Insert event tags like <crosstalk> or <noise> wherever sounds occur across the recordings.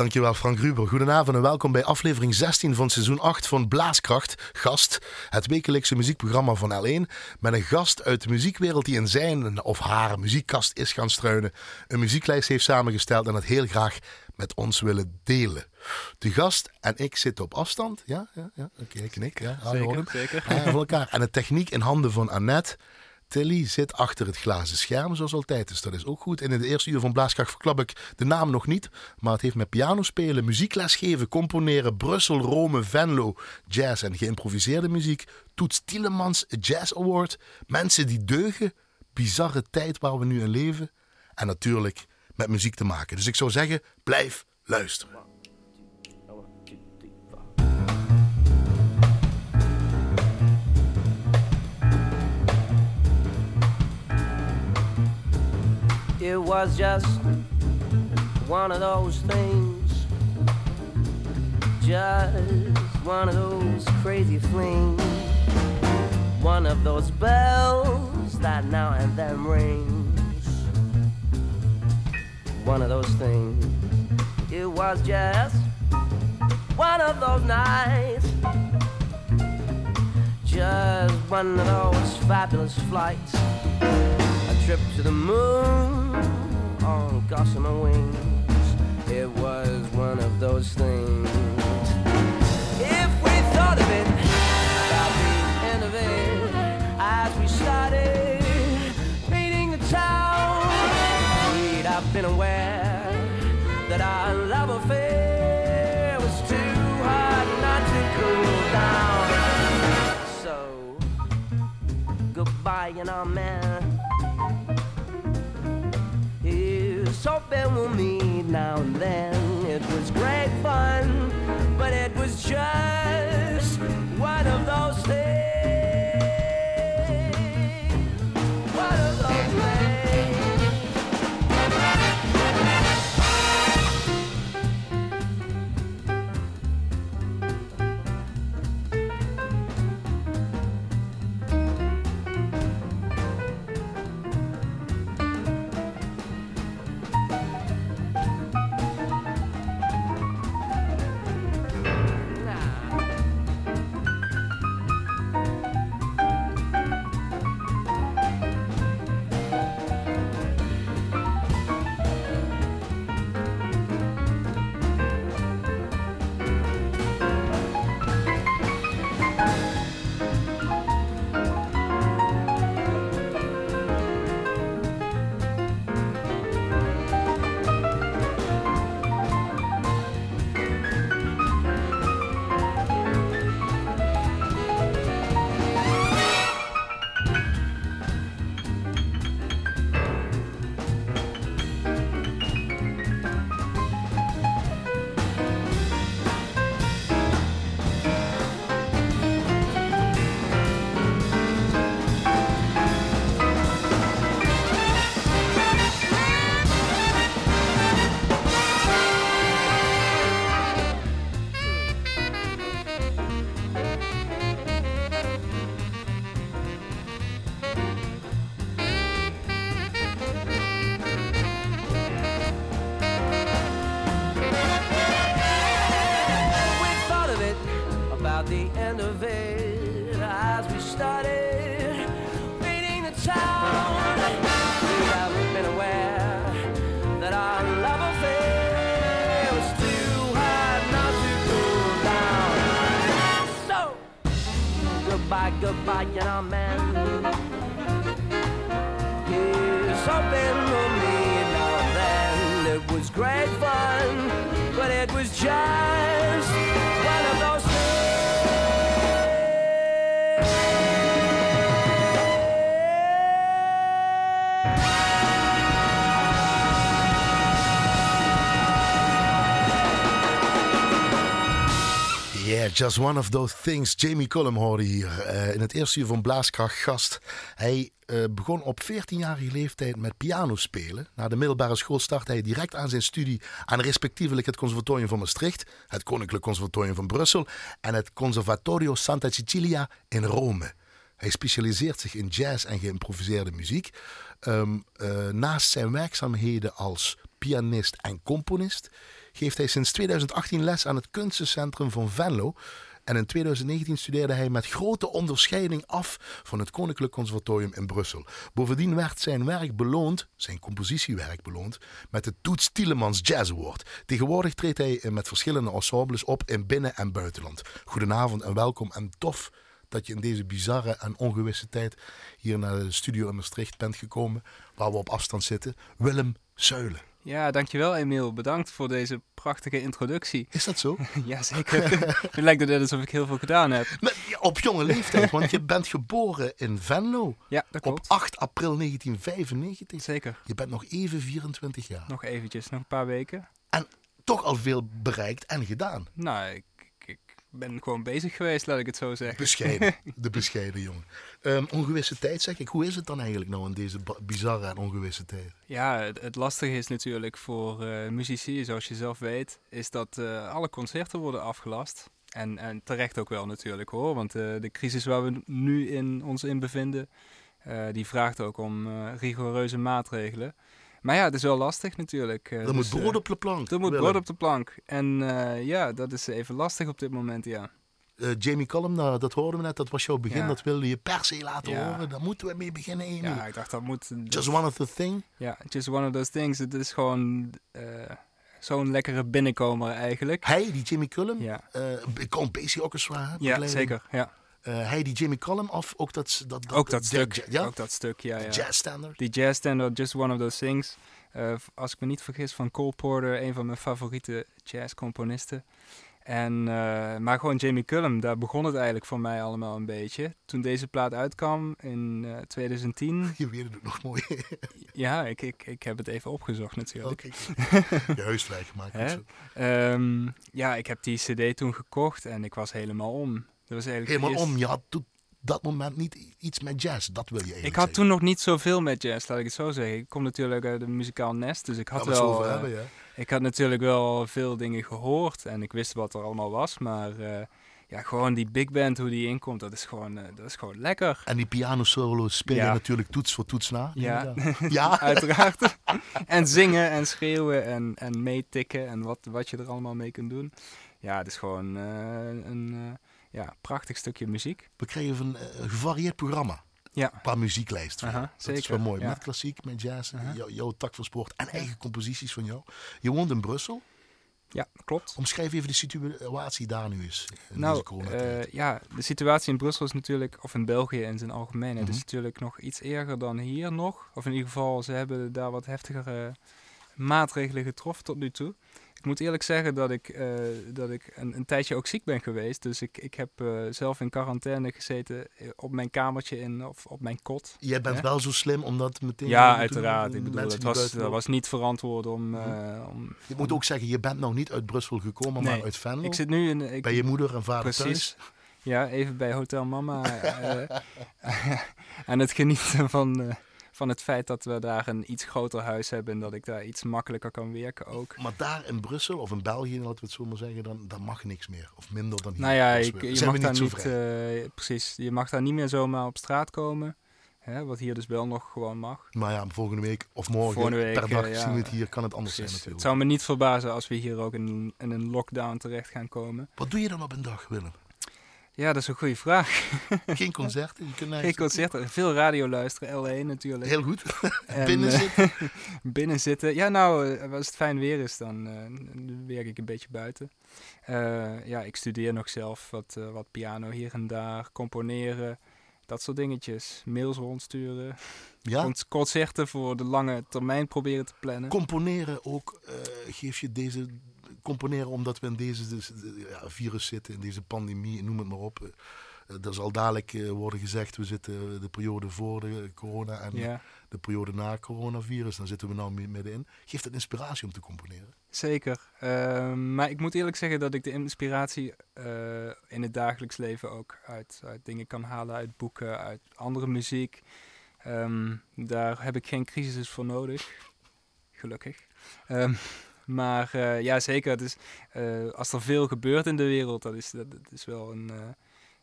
Dankjewel Frank Ruber. Goedenavond en welkom bij aflevering 16 van seizoen 8 van Blaaskracht. Gast, het wekelijkse muziekprogramma van L1. Met een gast uit de muziekwereld die in zijn of haar muziekkast is gaan struinen. Een muzieklijst heeft samengesteld en het heel graag met ons willen delen. De gast en ik zitten op afstand. Ja, ja, ja. oké, okay, knik. Ja, zeker, zeker. Ja, voor elkaar. En de techniek in handen van Annette. Tilly zit achter het glazen scherm, zoals altijd. Dus dat is ook goed. En in de eerste uur van Blaaskracht verklap ik de naam nog niet. Maar het heeft met piano spelen, muziekles geven, componeren, Brussel, Rome, Venlo, jazz en geïmproviseerde muziek. Toets Tielemans, Jazz Award. Mensen die deugen. Bizarre tijd waar we nu in leven. En natuurlijk met muziek te maken. Dus ik zou zeggen, blijf luisteren. It was just one of those things. Just one of those crazy flings. One of those bells that now and then rings. One of those things. It was just one of those nights. Just one of those fabulous flights trip to the moon on gossamer wings. It was one of those things. If we thought of it, about the end of it, as we started meeting the town, we'd have been aware that our love affair was too not to cool down. So, goodbye, and amen. So we'll meet now and then. It was great fun, but it was just lion or man. Here's hoping for me now and then. It was great fun, but it was just One of Those Things. Jamie Cullum hoorde hier uh, in het eerste uur van Blaaskracht gast. Hij uh, begon op 14-jarige leeftijd met piano spelen. Na de middelbare school startte hij direct aan zijn studie aan respectievelijk het Conservatorium van Maastricht, het Koninklijk Conservatorium van Brussel en het Conservatorio Santa Cecilia in Rome. Hij specialiseert zich in jazz en geïmproviseerde muziek. Um, uh, naast zijn werkzaamheden als pianist en componist, geeft hij sinds 2018 les aan het Kunstencentrum van Venlo. En in 2019 studeerde hij met grote onderscheiding af van het Koninklijk Conservatorium in Brussel. Bovendien werd zijn werk beloond, zijn compositiewerk beloond, met de Toets Tielemans Jazz Award. Tegenwoordig treedt hij met verschillende ensembles op in binnen- en buitenland. Goedenavond en welkom en tof dat je in deze bizarre en ongewisse tijd hier naar de studio in Maastricht bent gekomen, waar we op afstand zitten. Willem Zuilen. Ja, dankjewel Emiel. Bedankt voor deze prachtige introductie. Is dat zo? <laughs> ja, zeker. <laughs> het lijkt net alsof ik heel veel gedaan heb. Ja, op jonge leeftijd, want je bent geboren in Venlo. Ja, dat klopt. Op 8 april 1995. Zeker. Je bent nog even 24 jaar. Nog eventjes, nog een paar weken. En toch al veel bereikt en gedaan. Nou, ik ben gewoon bezig geweest, laat ik het zo zeggen. Bescheiden, <laughs> de bescheiden jongen. Um, ongewisse tijd zeg ik. Hoe is het dan eigenlijk nou in deze bizarre en ongewisse tijd? Ja, het, het lastige is natuurlijk voor uh, muzici, zoals je zelf weet, is dat uh, alle concerten worden afgelast. En, en terecht ook wel natuurlijk hoor, want uh, de crisis waar we nu in, ons in bevinden, die vraagt ook om rigoureuze maatregelen. Maar ja, het is wel lastig natuurlijk. er dus, moet brood op de plank. Er moet brood op de plank. En ja, dat is even lastig op dit moment, ja. Uh, Jamie Cullum, nou, dat hoorden we net, dat was jouw begin. Ja. Dat wilde je per se laten ja. horen. Daar moeten we mee beginnen, Amy. Ja, ik dacht dat moet... Just one of the thing. Ja, just one of those things. Het is gewoon uh, zo'n lekkere binnenkomer eigenlijk. Hij, die Jamie Cullum, ja. uh, Orchestra. Ja, zeker, ja. Hij die Jamie Cullum of ook dat... dat, dat ook dat stuk, ja? Ook dat stuk, ja. Jazz standard. Die jazz standard, just one of those things. als ik me niet vergis, van Cole Porter, een van mijn favoriete jazzcomponisten. En, uh, maar gewoon Jamie Cullum, daar begon het eigenlijk voor mij allemaal een beetje. Toen deze plaat uitkwam in uh, 2010. <laughs> Je weet het nog mooi. <laughs> ja, ik, ik, ik heb het even opgezocht natuurlijk. Okay. <laughs> Je huiswerk gemaakt. um, ja, ik heb die cd toen gekocht en ik was helemaal om. Dat was eigenlijk helemaal om, je had toen dat moment niet iets met jazz, dat wil je eigenlijk Ik had zeggen. toen nog niet zoveel met jazz, laat ik het zo zeggen. Ik kom natuurlijk uit een muzikaal nest, dus ik had wel... Uh, hebben, ja. Ik had natuurlijk wel veel dingen gehoord en ik wist wat er allemaal was, maar uh, ja, gewoon die big band, hoe die inkomt, dat is gewoon, uh, dat is gewoon lekker. En die piano solo speel je ja. natuurlijk toets voor toets na. Ja, <laughs> ja? uiteraard. <laughs> en zingen en schreeuwen en, en meetikken en wat, wat je er allemaal mee kunt doen. Ja, het is gewoon uh, een ja, prachtig stukje muziek. We krijgen een gevarieerd programma. Ja. Qua muzieklijst. Aha, dat zeker, is wel mooi. Ja. Met klassiek, met jazz, jou, jouw tak van sport en eigen composities van jou. Je woont in Brussel. Ja, klopt. Omschrijf even de situatie daar nu is. In nou, uh, ja, de situatie in Brussel is natuurlijk, of in België in zijn algemeen, Mhm. het is natuurlijk nog iets erger dan hier nog. Of in ieder geval, ze hebben daar wat heftigere maatregelen getroffen tot nu toe. Ik moet eerlijk zeggen dat ik, uh, dat ik een, een, tijdje ook ziek ben geweest. Dus ik, ik heb uh, zelf in quarantaine gezeten op mijn kamertje in, of op mijn kot. Jij bent hè? wel zo slim om dat meteen Ja, te uiteraard. doen, Ik bedoel, het was, dat was niet verantwoord om... Uh, om Je moet ook zeggen, je bent nog niet uit Brussel gekomen, Nee, maar uit Venlo. ik zit nu in... Ik, bij je moeder en vader Precies. thuis. Ja, even bij Hotel Mama. <laughs> <laughs> aan het genieten van, van het feit dat we daar een iets groter huis hebben en dat ik daar iets makkelijker kan werken ook. Maar daar in Brussel of in België, laten we het zo maar zeggen, dan, dan mag niks meer. Of minder dan hier. Nou ja, ik, je mag daar niet eh, precies, je mag daar niet meer zomaar op straat komen. Hè, wat hier dus wel nog gewoon mag. Maar ja, volgende week of morgen, Volgende week, per dag eh, ja. zien we het hier, kan het anders Precies. zijn Het natuurlijk. zou me niet verbazen als we hier ook in, in een lockdown terecht gaan komen. Wat doe je dan op een dag, Willem? Ja, dat is een goede vraag. <laughs> Geen concerten? Je kunt Geen concerten, veel radio luisteren, L1 natuurlijk. Heel goed. <laughs> En, <laughs> Binnen eh, zitten. binnen zitten. Ja, nou, eh, als het fijn weer is, dan eh, werk ik een beetje buiten. Ja, ik studeer nog zelf wat, wat piano hier en daar, componeren, dat soort dingetjes. Mails rondsturen, Ja? Con- concerten voor de lange termijn proberen te plannen. Componeren ook, geef je deze... Componeren omdat we in deze dus, eh, ja, virus zitten, in deze pandemie, noem het maar op. Eh, er zal dadelijk eh, worden gezegd, we zitten de periode voor de corona en ja, de periode na coronavirus. Dan zitten we nou mi- middenin. Geeft dat inspiratie om te componeren? zeker. Eh, maar ik moet eerlijk zeggen dat ik de inspiratie eh, in het dagelijks leven ook uit, uit dingen kan halen, uit boeken, uit andere muziek. Ehm, daar heb ik geen crisis voor nodig. Gelukkig. Ehm, maar eh, ja, zeker. Het is, eh, als er veel gebeurt in de wereld, dat is, dat, dat is wel een, eh,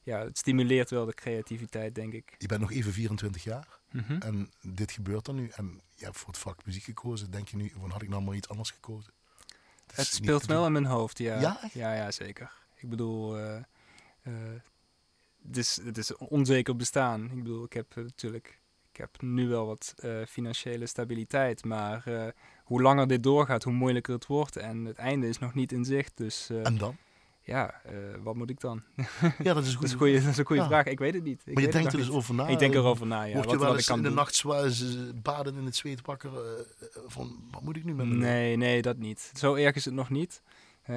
ja, het stimuleert wel de creativiteit, denk ik. Je bent nog even 24 jaar Mhm. en dit gebeurt er nu. En je hebt voor het vak muziek gekozen. Denk je nu, van had ik nou maar iets anders gekozen? Dat Het speelt wel in mijn hoofd, ja. Ja, ja, ja, zeker. Ik bedoel, het, is, het is onzeker bestaan. Ik bedoel, ik heb natuurlijk, ik heb nu wel wat eh, financiële stabiliteit, maar eh, hoe langer dit doorgaat, hoe moeilijker het wordt. En het einde is nog niet in zicht, dus eh, En dan? ja, wat moet ik dan? <laughs> Ja, dat is een Dat is goede een goeie, dat is een goede Ja. vraag. Ik weet het niet. Ik Maar je denkt er dus over na. Ik denk erover na, ja. Word wat, je wel eens in de nacht zwaar baden in het zweet wakker van wat moet ik nu met mijn Nee, nee, dat niet. Zo erg is het nog niet.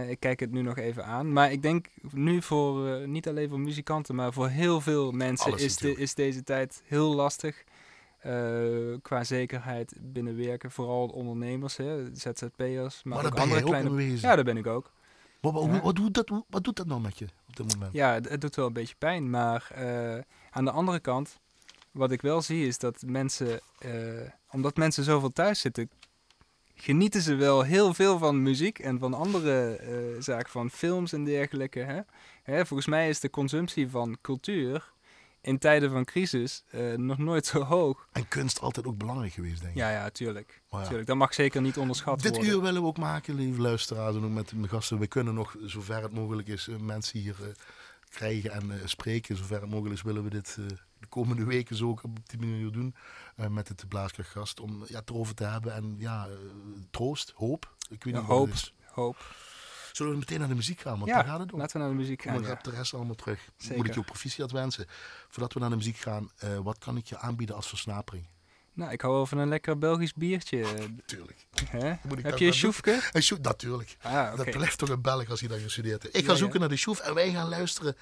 Ik kijk het nu nog even aan. Maar ik denk nu voor, niet alleen voor muzikanten, maar voor heel veel mensen Alles is, de, is deze tijd heel lastig. Eh, qua zekerheid binnen werken. Vooral ondernemers, hè, ZZP'ers, maar, Maar ook andere ook kleine... Ja, daar ben ik ook. Wat, wat, Ja. wat, doet dat, wat doet dat nou met je op dit moment? Ja, het, het doet wel een beetje pijn. Maar eh, aan de andere kant, wat ik wel zie is dat mensen, eh, omdat mensen zoveel thuis zitten, genieten ze wel heel veel van muziek en van andere zaken, van films en dergelijke. Hè? Hè, volgens mij is de consumptie van cultuur in tijden van crisis eh, nog nooit zo hoog. En kunst altijd ook belangrijk geweest, denk ik. Ja, ja, tuurlijk. Ja. tuurlijk. Dat mag zeker niet onderschat Dit worden. uur willen we ook maken, lieve luisteraars en ook met mijn gasten. We kunnen nog, zover het mogelijk is, eh, mensen hier eh, krijgen en spreken. Zover het mogelijk is, willen we dit de komende weken zo ook op die manier doen. eh, met het Blaaskrachtgast. Om ja, het erover te hebben en ja, troost, hoop. Ik weet Ja, niet wat het hoop. Hoop. Zullen we meteen naar de muziek gaan? Want Ja, daar gaat het om. Laten we naar de muziek gaan. ja. op de rest allemaal terug. Moet ik je ook proficiat wensen. Voordat we naar de muziek gaan, eh, wat kan ik je aanbieden als versnapering? Nou, ik hou wel van een lekker Belgisch biertje. Tuurlijk. Hè? Moet ik Heb je een dan sjoefke? En shoot, natuurlijk. Ah. Dat blijft toch een Belg als hij daar gestudeerd heeft. Ik ga Ja, zoeken naar de Shoef en wij gaan luisteren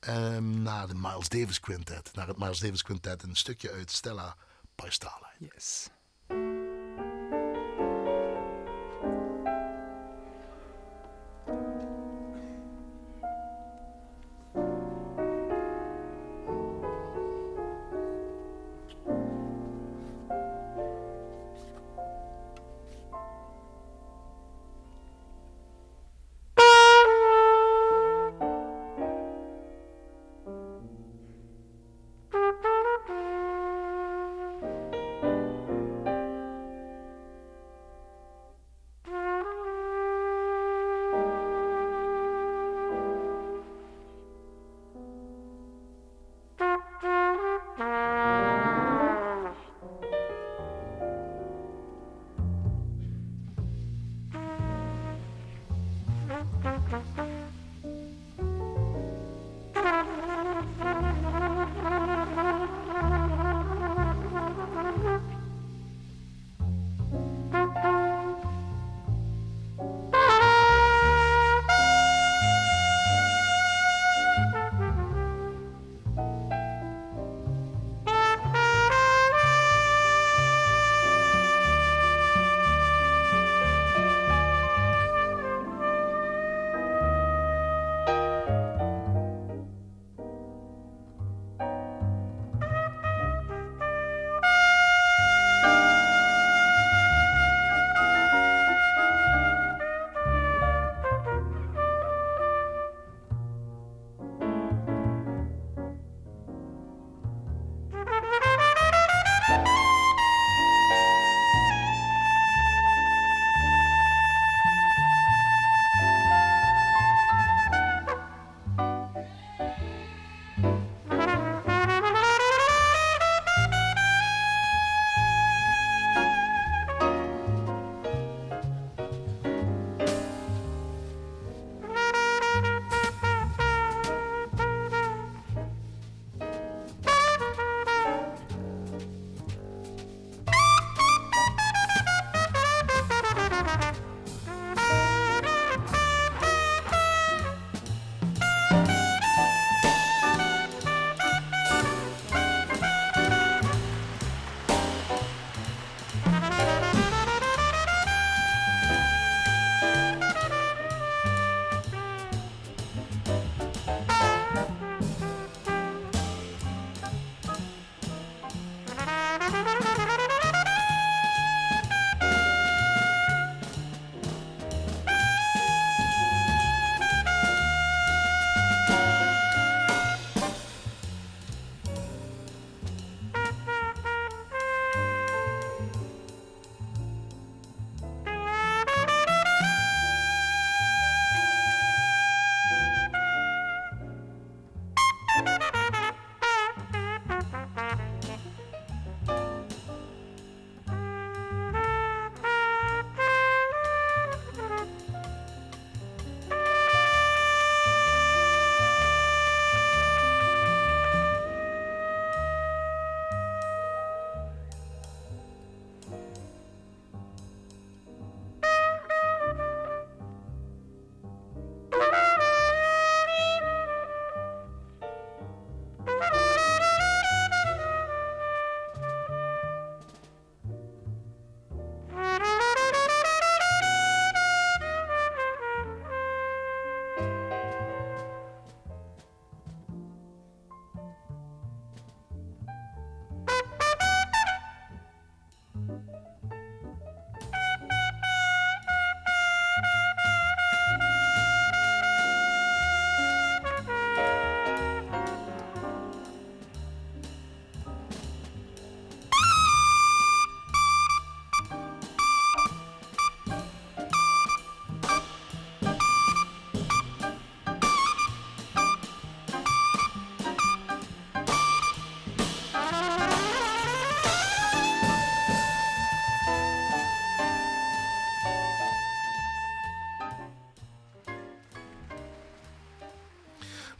ehm, naar de Miles Davis Quintet. Naar het Miles Davis Quintet, een stukje uit Stella by Starlight. Yes.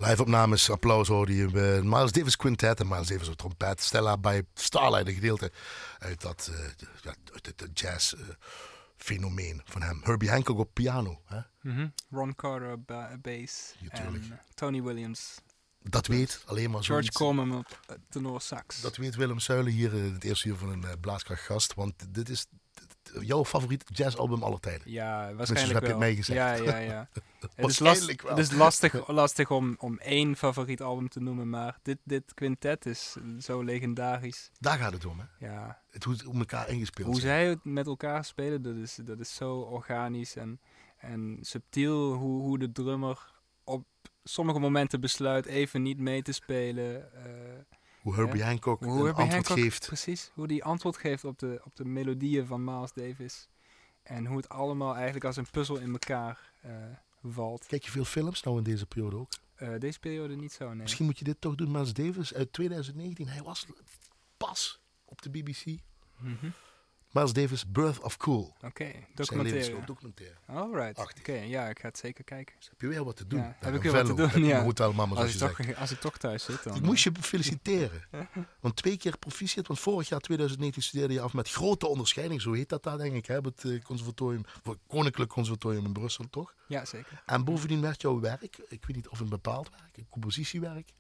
Live-opnames, applaus hoorde je. eh, Miles Davis Quintet en Miles Davis op trompet. Stella bij Starlight, een gedeelte uit dat eh, ja, uit het jazz-fenomeen van hem. Herbie Hancock op piano. Hè? Mhm. Ron Carter op ba- bass. En eh, Tony Williams. Dat weet alleen maar George. Coleman op eh, tenor sax. Dat weet Willem Zuilen hier in het eerste uur van een uh, Blaaskracht gast. Want dit is jouw favoriete jazzalbum aller tijden. Ja, waarschijnlijk heb je het mij gezegd. Ja, ja, ja. <laughs> het, is last, wel. het is lastig, <laughs> lastig om, om één favoriet album te noemen, maar dit, dit quintet is zo legendarisch. Daar gaat het om, hè? Ja, Het hoe, hoe elkaar ingespeeld hoe zijn. zij het met elkaar spelen, dat is, dat is zo organisch en, en subtiel. Hoe, hoe de drummer op sommige momenten besluit even niet mee te spelen. eh, Hoe Herbie. Hancock hoe een Herbie antwoord Hancock- geeft. Precies, hoe die antwoord geeft op de, op de melodieën van Miles Davis. En hoe het allemaal eigenlijk als een puzzel in elkaar eh, valt. Kijk je veel films nou in deze periode ook? Eh, deze periode niet zo, nee. Misschien moet je dit toch doen. Miles Davis uit 2019. Hij was pas op de BBC. Mhm. Miles Davis, Birth of Cool. Oké, documentaire. documentaire. Alright, oké, ja, ik ga het zeker kijken. Dus heb je weer wat te doen. Ja, heb ik weer wat te doen, heb ja. Hotel Mama, Als ik, toch, als ik toch thuis zit, dan... Ik moest je feliciteren. <laughs> Want twee keer proficiat. Want vorig jaar 2019 studeerde je af met grote onderscheiding. Zo heet dat daar denk ik. Hè, het eh, conservatorium. Koninklijk Conservatorium in Brussel toch? Ja, zeker. En bovendien werd jouw werk. Ik weet niet of een bepaald werk. Een compositiewerk.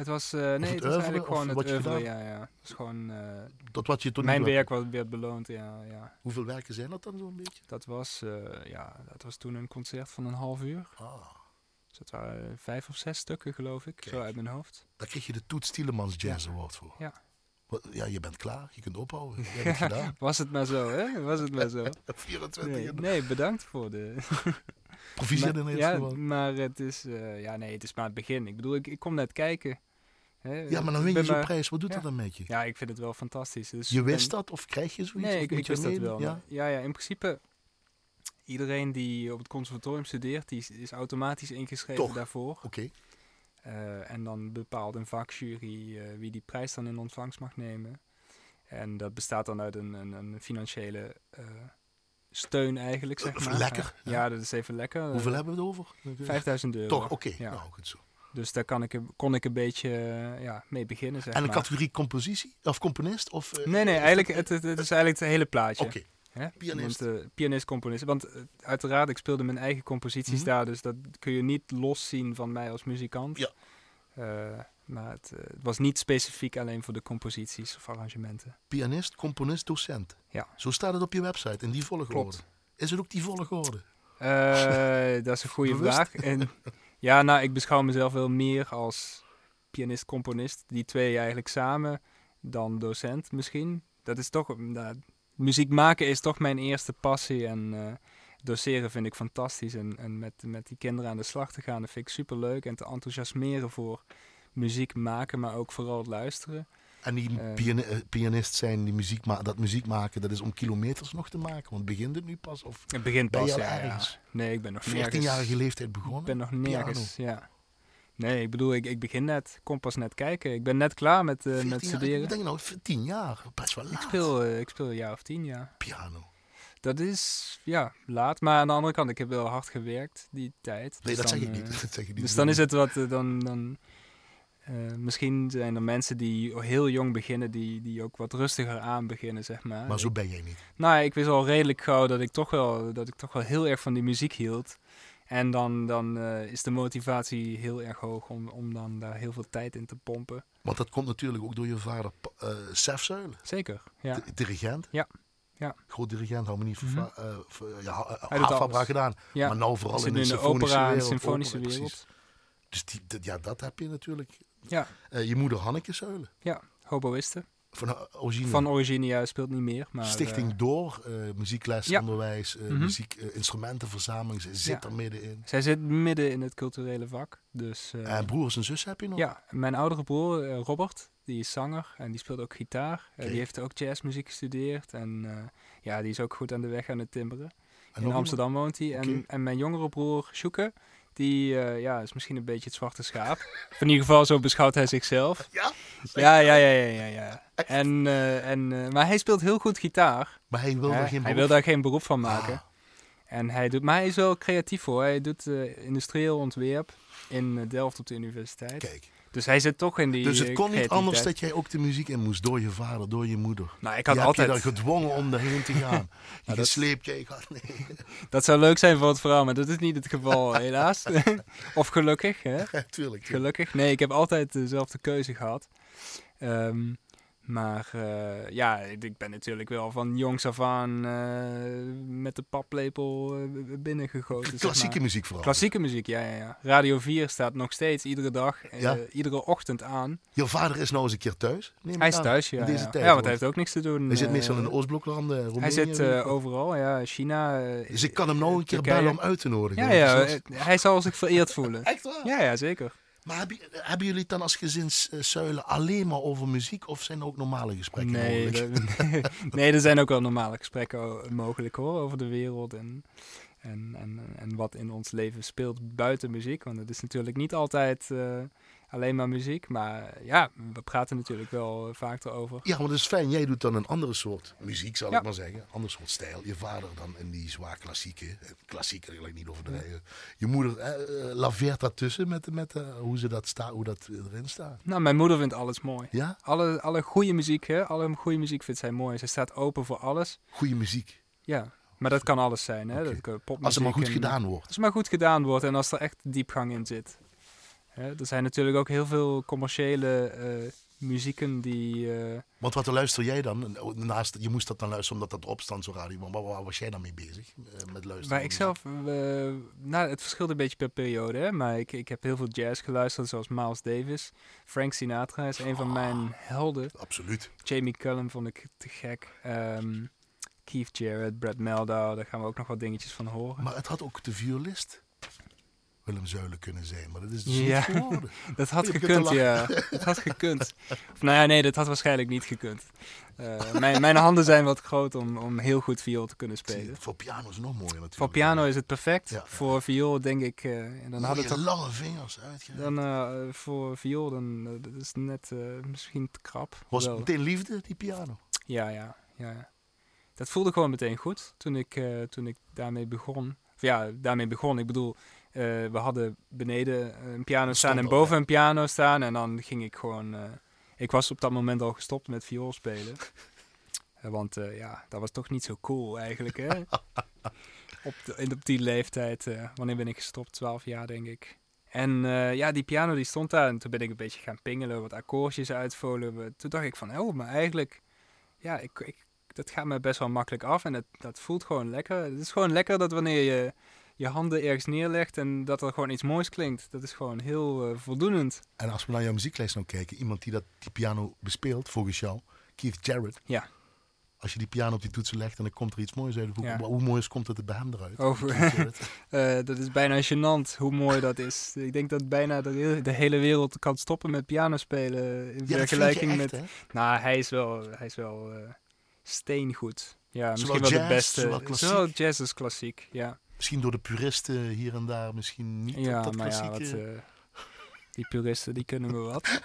Het was, eh, nee, het het was oeuvre, eigenlijk gewoon het wat oeuvre, ja, ja. Het was gewoon... eh, Dat wat je mijn werk was, werd beloond, ja, ja. Hoeveel werken zijn dat dan zo'n beetje? Dat was, eh, ja, dat was toen een concert van een half uur. Ah, Dus dat waren eh, vijf of zes stukken, geloof ik, zo uit mijn hoofd. daar kreeg je de Toets Tielemans Jazz Award voor. Ja. Wat- Ja, je bent klaar. Je kunt ophouden. Je hebt het <laughs> gedaan. Was het maar zo, hè? Was het maar zo. <laughs> 24 Nee, nee bedankt voor de... proficiat <laughs> in Maar- het ja, maar het is, eh, ja, nee, het is maar het begin. Ik bedoel, ik, ik kom net kijken. Ja, maar dan win je zo'n prijs. Wat doet ja. dat dan met je? Ja, ik vind het wel fantastisch. Dus Je wist ben- dat of krijg je zoiets? Nee, ik, wist dat wel. Ja? Ja, ja, in principe, iedereen die op het conservatorium studeert, die is, is automatisch ingeschreven Toch? daarvoor. Oké. Eh, en dan bepaalt een vakjury eh, wie die prijs dan in ontvangst mag nemen. En dat bestaat dan uit een, een, een financiële eh, steun eigenlijk, zeg maar. lekker, Ja, ja. dat is even lekker. Hoeveel hebben we het over? 5000 euro. Toch, oké. Ja. Nou, goed zo. Dus daar kan ik, kon ik een beetje eh, ja, mee beginnen, zeg En maar. categorie compositie? Of componist? Of, eh, Nee, nee, eigenlijk, het, het, het is eigenlijk het hele plaatje. Oké. Pianist. Want, eh, pianist, componist. Want uiteraard, ik speelde mijn eigen composities Mhm. daar, dus dat kun je niet loszien van mij als muzikant. Ja. Maar het, het was niet specifiek alleen voor de composities of arrangementen. Pianist, componist, docent. Ja. Zo staat het op je website, in die volgorde. Klopt. Is het ook die volgorde? <laughs> Dat is een goede Bewust? vraag. En, <laughs> ja, nou, ik beschouw mezelf wel meer als pianist-componist. Die twee eigenlijk samen, dan docent misschien. Dat is toch, nou, muziek maken is toch mijn eerste passie. En eh, doseren vind ik fantastisch. En, en met, met die kinderen aan de slag te gaan, dat vind ik super leuk. En te enthousiasmeren voor muziek maken, maar ook vooral het luisteren. En die Eh. eh, pianist zijn, die muziek ma- dat muziek maken, dat is om kilometers nog te maken. Want begint het nu pas? Of Het begint Ben pas, je al ja? Nee, ik ben nog nergens. 14-jarige leeftijd Ik begonnen? ben nog Piano. nergens, ja. Nee, ik bedoel, ik, ik begin net. Ik kom pas net kijken. Ik ben net klaar met, eh, 14 met jaar, studeren. ik denk nou, 10 jaar. Best wel laat. Ik speel, ik speel een jaar of tien, ja. piano. Dat is, ja, laat. Maar aan de andere kant, ik heb wel hard gewerkt die tijd. Nee, Dus dat zeg dan, ik niet. <laughs> Dat zeg ik niet. Dus dan is het wat, dan, dan eh, misschien zijn er mensen die heel jong beginnen, die, die ook wat rustiger aan beginnen, zeg maar. Maar zo ben jij niet. Nou, ik wist al redelijk gauw dat ik toch wel, dat ik toch wel heel erg van die muziek hield. En dan, dan eh, is de motivatie heel erg hoog om, om dan daar heel veel tijd in te pompen. Want dat komt natuurlijk ook door je vader, Pa- eh Sef Zuilen. Zeker, ja. di- dirigent. Ja. Ja. Groot dirigent, Mhm. verva- eh, ver- ja, gedaan. ja. Maar nou vooral in de in de symfonische opera wereld. symfonische wereld. Dus die, ja, dat heb je natuurlijk. Ja, Eh, je moeder Hanneke Zuilen. ja. Hoboïste. Van origine. Van origine ja, speelt niet meer. Maar, Stichting eh, Door, eh, muziekles, Ja. onderwijs, Mhm. muziek, instrumentenverzameling. Ze zit Ja. er middenin. zij zit midden in het culturele vak. Dus, En broers en zus heb je nog? ja, mijn oudere broer Robert, die is zanger en die speelt ook gitaar. Kijk. die heeft ook jazzmuziek gestudeerd. En ja, die is ook goed aan de weg aan het timberen. En In Amsterdam woont hij. En, en mijn jongere broer, Sjoeke, die eh, ja, is misschien een beetje het zwarte schaap. Of in ieder geval, zo beschouwt hij zichzelf. <laughs> Ja? Ja, ja, ja, ja, ja. ja. En, eh, en, eh, maar hij speelt heel goed gitaar. Maar hij wil hè. geen hij beroep wil daar geen beroep van maken. Ah, En hij doet, maar hij is wel creatief hoor. Hij doet industrieel ontwerp in Delft op de universiteit. Kijk. Dus hij zit toch in die. Dus het eh, kon niet anders dat jij ook de muziek in moest. Door je vader, door je moeder. Nou, ik had heb je altijd. daar gedwongen om daarheen te gaan. <laughs> Je dat- gesleept, jij gaat... Nee, Dat zou leuk zijn voor het verhaal, maar dat is niet het geval, <laughs> helaas. <laughs> of gelukkig, hè? tuurlijk. Gelukkig. Nee, ik heb altijd dezelfde keuze gehad. Ehm, maar eh, ja, ik ben natuurlijk wel van jongs af aan eh, met de paplepel eh, binnengegoten. zeg Klassieke maar. muziek vooral. Klassieke muziek, ja, ja, ja. Radio 4 staat nog steeds iedere dag, Ja. iedere ochtend aan. Je vader is nou eens een keer thuis. neem Hij is aan. thuis, ja. deze ja. tijd, ja, want hij heeft ook niks te doen. Hij zit meestal in de Oostbloklanden, Roemenië. Hij zit overal, ja. China. Dus ik kan hem nou een keer Turkije. bellen om uit te nodigen. Ja, ja, hij zal zich vereerd voelen. <laughs> Echt waar? Ja, ja, zeker. Maar hebben, hebben jullie het dan als gezinszuilen alleen maar over muziek? Of zijn er ook normale gesprekken Nee, mogelijk? er- <laughs> nee, er zijn ook wel normale gesprekken mogelijk hoor, over de wereld en, en, en, en wat in ons leven speelt buiten muziek. Want het is natuurlijk niet altijd eh, alleen maar muziek, maar ja, we praten natuurlijk wel eh, vaak erover. Ja, maar dat is fijn. Jij doet dan een andere soort muziek, zal Ja. ik maar zeggen. Ander soort stijl. Je vader dan in die zwaar klassieke. eh, Klassiek eigenlijk niet overdrijven. Je moeder eh, eh, laveert daartussen met, met eh, hoe, ze dat sta, hoe dat erin staat. Nou, mijn moeder vindt alles mooi. Ja? Alle, alle goede muziek, hè? Alle goede muziek vindt zij mooi. Zij staat open voor alles. Goede muziek. Ja, maar dat kan alles zijn, hè? Oké. Dat popmuziek Als het maar goed en- gedaan wordt. Als het maar goed gedaan wordt en als er echt diepgang in zit. Hè, er zijn natuurlijk ook heel veel commerciële eh, muzieken die... eh, Want wat luister jij dan? Naast, je moest dat dan luisteren omdat dat opstand zo radio. Maar waar, waar was jij dan mee bezig? eh, met luisteren? waar ik zelf... nou, het verschilt een beetje per periode, hè, maar ik, ik heb heel veel jazz geluisterd, zoals Miles Davis. Frank Sinatra is een van mijn helden. Absoluut. Jamie Cullum vond ik te gek. Ehm, Keith Jarrett, Brad Meldau, daar gaan we ook nog wat dingetjes van horen. Maar het had ook de violist Willem kunnen zijn. Maar dat is dus Ja. geworden. <laughs> Dat had gekund, ja. Dat had gekund. Of, nou ja, nee, dat had waarschijnlijk niet gekund. Eh, mijn, mijn handen zijn wat groot om, om heel goed viool te kunnen spelen. Voor piano is nog mooier natuurlijk. Voor piano is het perfect. Ja. Voor viool denk ik... eh, en dan had het lange vingers uitgewerkt. Dan eh, voor viool, dan dat is net misschien te krap. Was het meteen liefde, die piano? Ja, ja, ja. Dat voelde gewoon meteen goed toen ik, toen ik daarmee begon. Of ja, daarmee begon. Ik bedoel, we hadden beneden eh, een piano staan en boven een piano staan. En dan ging ik gewoon... eh, ik was op dat moment al gestopt met viool spelen. <laughs> Eh, want eh, ja, dat was toch niet zo cool eigenlijk, hè? <laughs> op, de- op die leeftijd. eh, wanneer ben ik gestopt? 12 jaar, denk ik. En eh, ja, die piano die stond daar. En toen ben ik een beetje gaan pingelen, wat akkoordjes uitvolen. Toen dacht ik van, oh, maar eigenlijk... Ja, ik, ik, dat gaat me best wel makkelijk af. En dat, dat voelt gewoon lekker. Het is gewoon lekker dat wanneer je je handen ergens neerlegt... en dat er gewoon iets moois klinkt. Dat is gewoon heel eh, voldoenend. En als we naar jouw muzieklijst nou kijken, iemand die dat, die piano bespeelt, volgens jou, Keith Jarrett. Ja. Als je die piano op die toetsen legt en dan komt er iets moois uit. Hoe, Ja. hoe mooi is, komt het er bij hem eruit? Over- Jarrett. <laughs> Eh, dat is bijna gênant hoe mooi dat is. Ik denk dat bijna de, hele- de hele wereld kan stoppen met piano spelen. In Ja, vergelijking echt, met. hè? Nou, hij is wel, hij is wel eh, steengoed. Ja, misschien wel de beste. zowel klassiek. Zowel jazz als klassiek, ja. Misschien door de puristen hier en daar misschien niet op Ja, dat maar ja, klassieke... wat, eh, die puristen die kunnen me wat.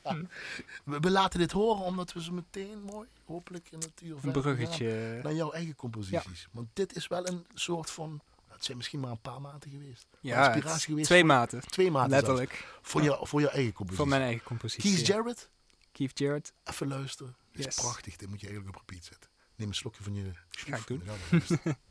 <laughs> we, we laten dit horen omdat we ze meteen mooi, hopelijk in het uur Een gaan bruggetje. naar jouw eigen composities. Want dit is wel een soort van... Het zijn misschien maar een paar maanden geweest. Ja, inspiratie geweest twee voor- maanden. Twee zelfs. Letterlijk. Voor, jou, voor jouw eigen compositie. Voor mijn eigen compositie. Keith Jarrett, Keith Jarrett. even luisteren. Dit is prachtig. Dit moet je eigenlijk op repeat zetten. Neem een slokje van je... Ga ik doen. <laughs>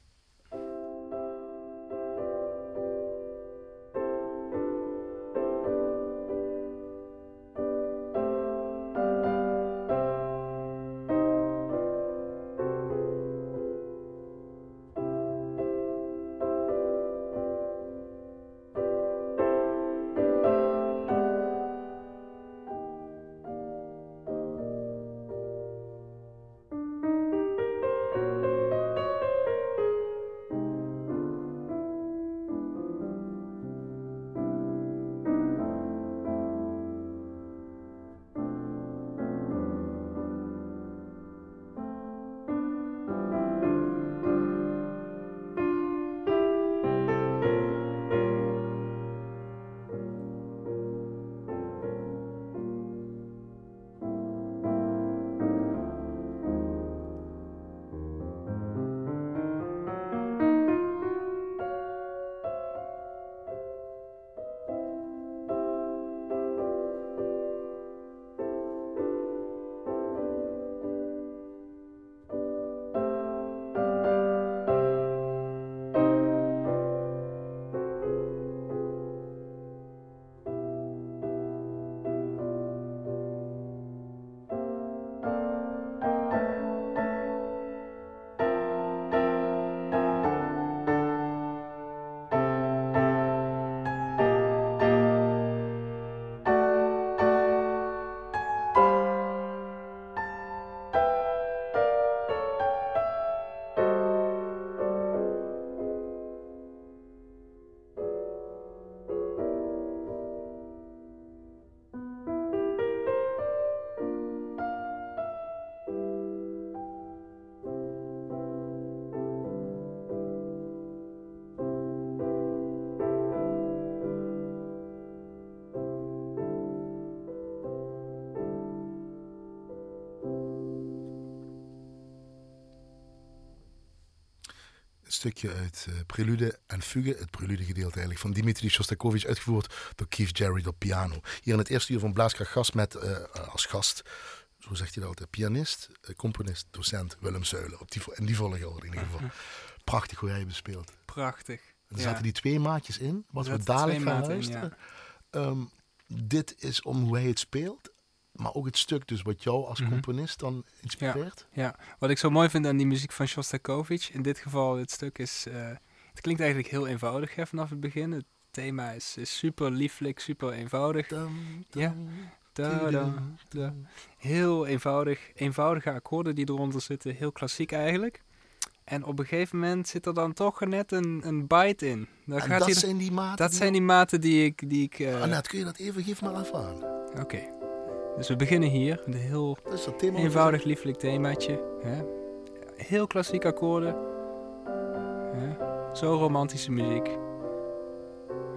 stukje uit eh, Prelude en Fugue, het prelude gedeelte eigenlijk, van Dimitri Shostakovich, uitgevoerd door Keith Jarrett op piano. Hier in het eerste uur van Blaaskracht gast met eh, als gast, zo zegt hij dat altijd, pianist, eh, componist, docent Willem Zuilen. Op die, in die volgorde in ieder geval. Prachtig hoe hij bespeelt. Prachtig. En er Ja. zaten die twee maatjes in, wat we dadelijk gaan luisteren. Ehm, dit is om hoe hij het speelt, maar ook het stuk dus wat jou als Mhm. componist dan inspireert. Ja, wat ik zo mooi vind aan die muziek van Shostakovich, in dit geval dit stuk is, eh, het klinkt eigenlijk heel eenvoudig hè, vanaf het begin. Het thema is, is super lieflijk, super eenvoudig. Dum, Ja. dum, Da, da, da. dum. Heel eenvoudig, eenvoudige akkoorden die eronder zitten, heel klassiek eigenlijk. En op een gegeven moment zit er dan toch net een, een bite in. Dan En gaat dat zijn die maten. dat die- zijn die maten die ik... Die ik eh, Annette, kun je dat even, geef maar even aan. Oké, dus we beginnen hier, met een heel thema. eenvoudig lieflijk themaatje. Hè? Heel klassiek akkoorden. Hè? Zo romantische muziek.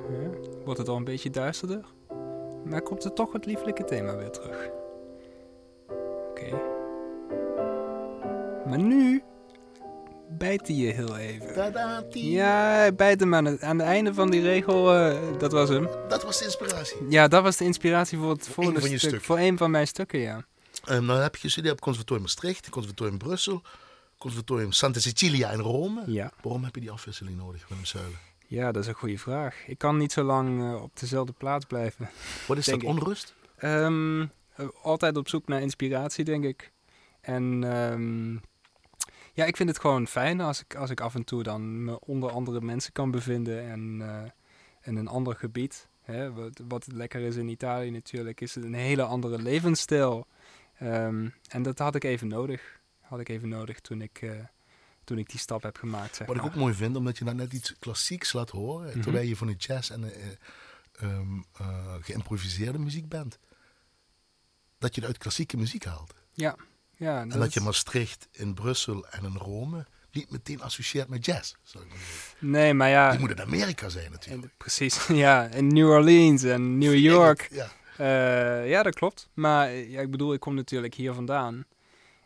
Hè? Wordt het al een beetje duisterder? Maar komt er toch het lieflijke thema weer terug. Oké. Maar nu bijt hij je heel even. Tada. Ja, hij bijt hem aan het, aan het einde van die regel. eh, dat was hem. Dat was de inspiratie. Ja, dat was de inspiratie voor het volgende stuk. Voor een van mijn stukken, ja. Um, nou heb je gestudeerd op Conservatorium Maastricht, Conservatorium Brussel, Conservatorium Santa Cecilia in Rome. Ja. Waarom heb je die afwisseling nodig, Willem Zuilen? Ja, dat is een goede vraag. Ik kan niet zo lang eh, op dezelfde plaats blijven. <laughs> Wat is dat, onrust? Ehm, eh, altijd op zoek naar inspiratie, denk ik. En ehm, ja, ik vind het gewoon fijn als ik, als ik af en toe dan me onder andere mensen kan bevinden en eh, in een ander gebied. Hè, wat, wat lekker is in Italië natuurlijk, is het een hele andere levensstijl. Ehm, en dat had ik even nodig. Had ik even nodig toen ik, eh, toen ik die stap heb gemaakt. Zeg Wat ik ook mooi vind, omdat je nou net iets klassieks laat horen, Mhm. terwijl je van de jazz en eh, geïmproviseerde muziek bent. Dat je het uit klassieke muziek haalt. Ja, En dat je Maastricht in Brussel en in Rome niet meteen associeert met jazz. Zou ik maar zeggen. Nee, maar ja. Die moet in Amerika zijn natuurlijk. En, precies, <laughs> ja. In New Orleans en New York. Ja. Eh, ja, dat klopt. Maar eh, ja, ik bedoel, ik kom natuurlijk hier vandaan.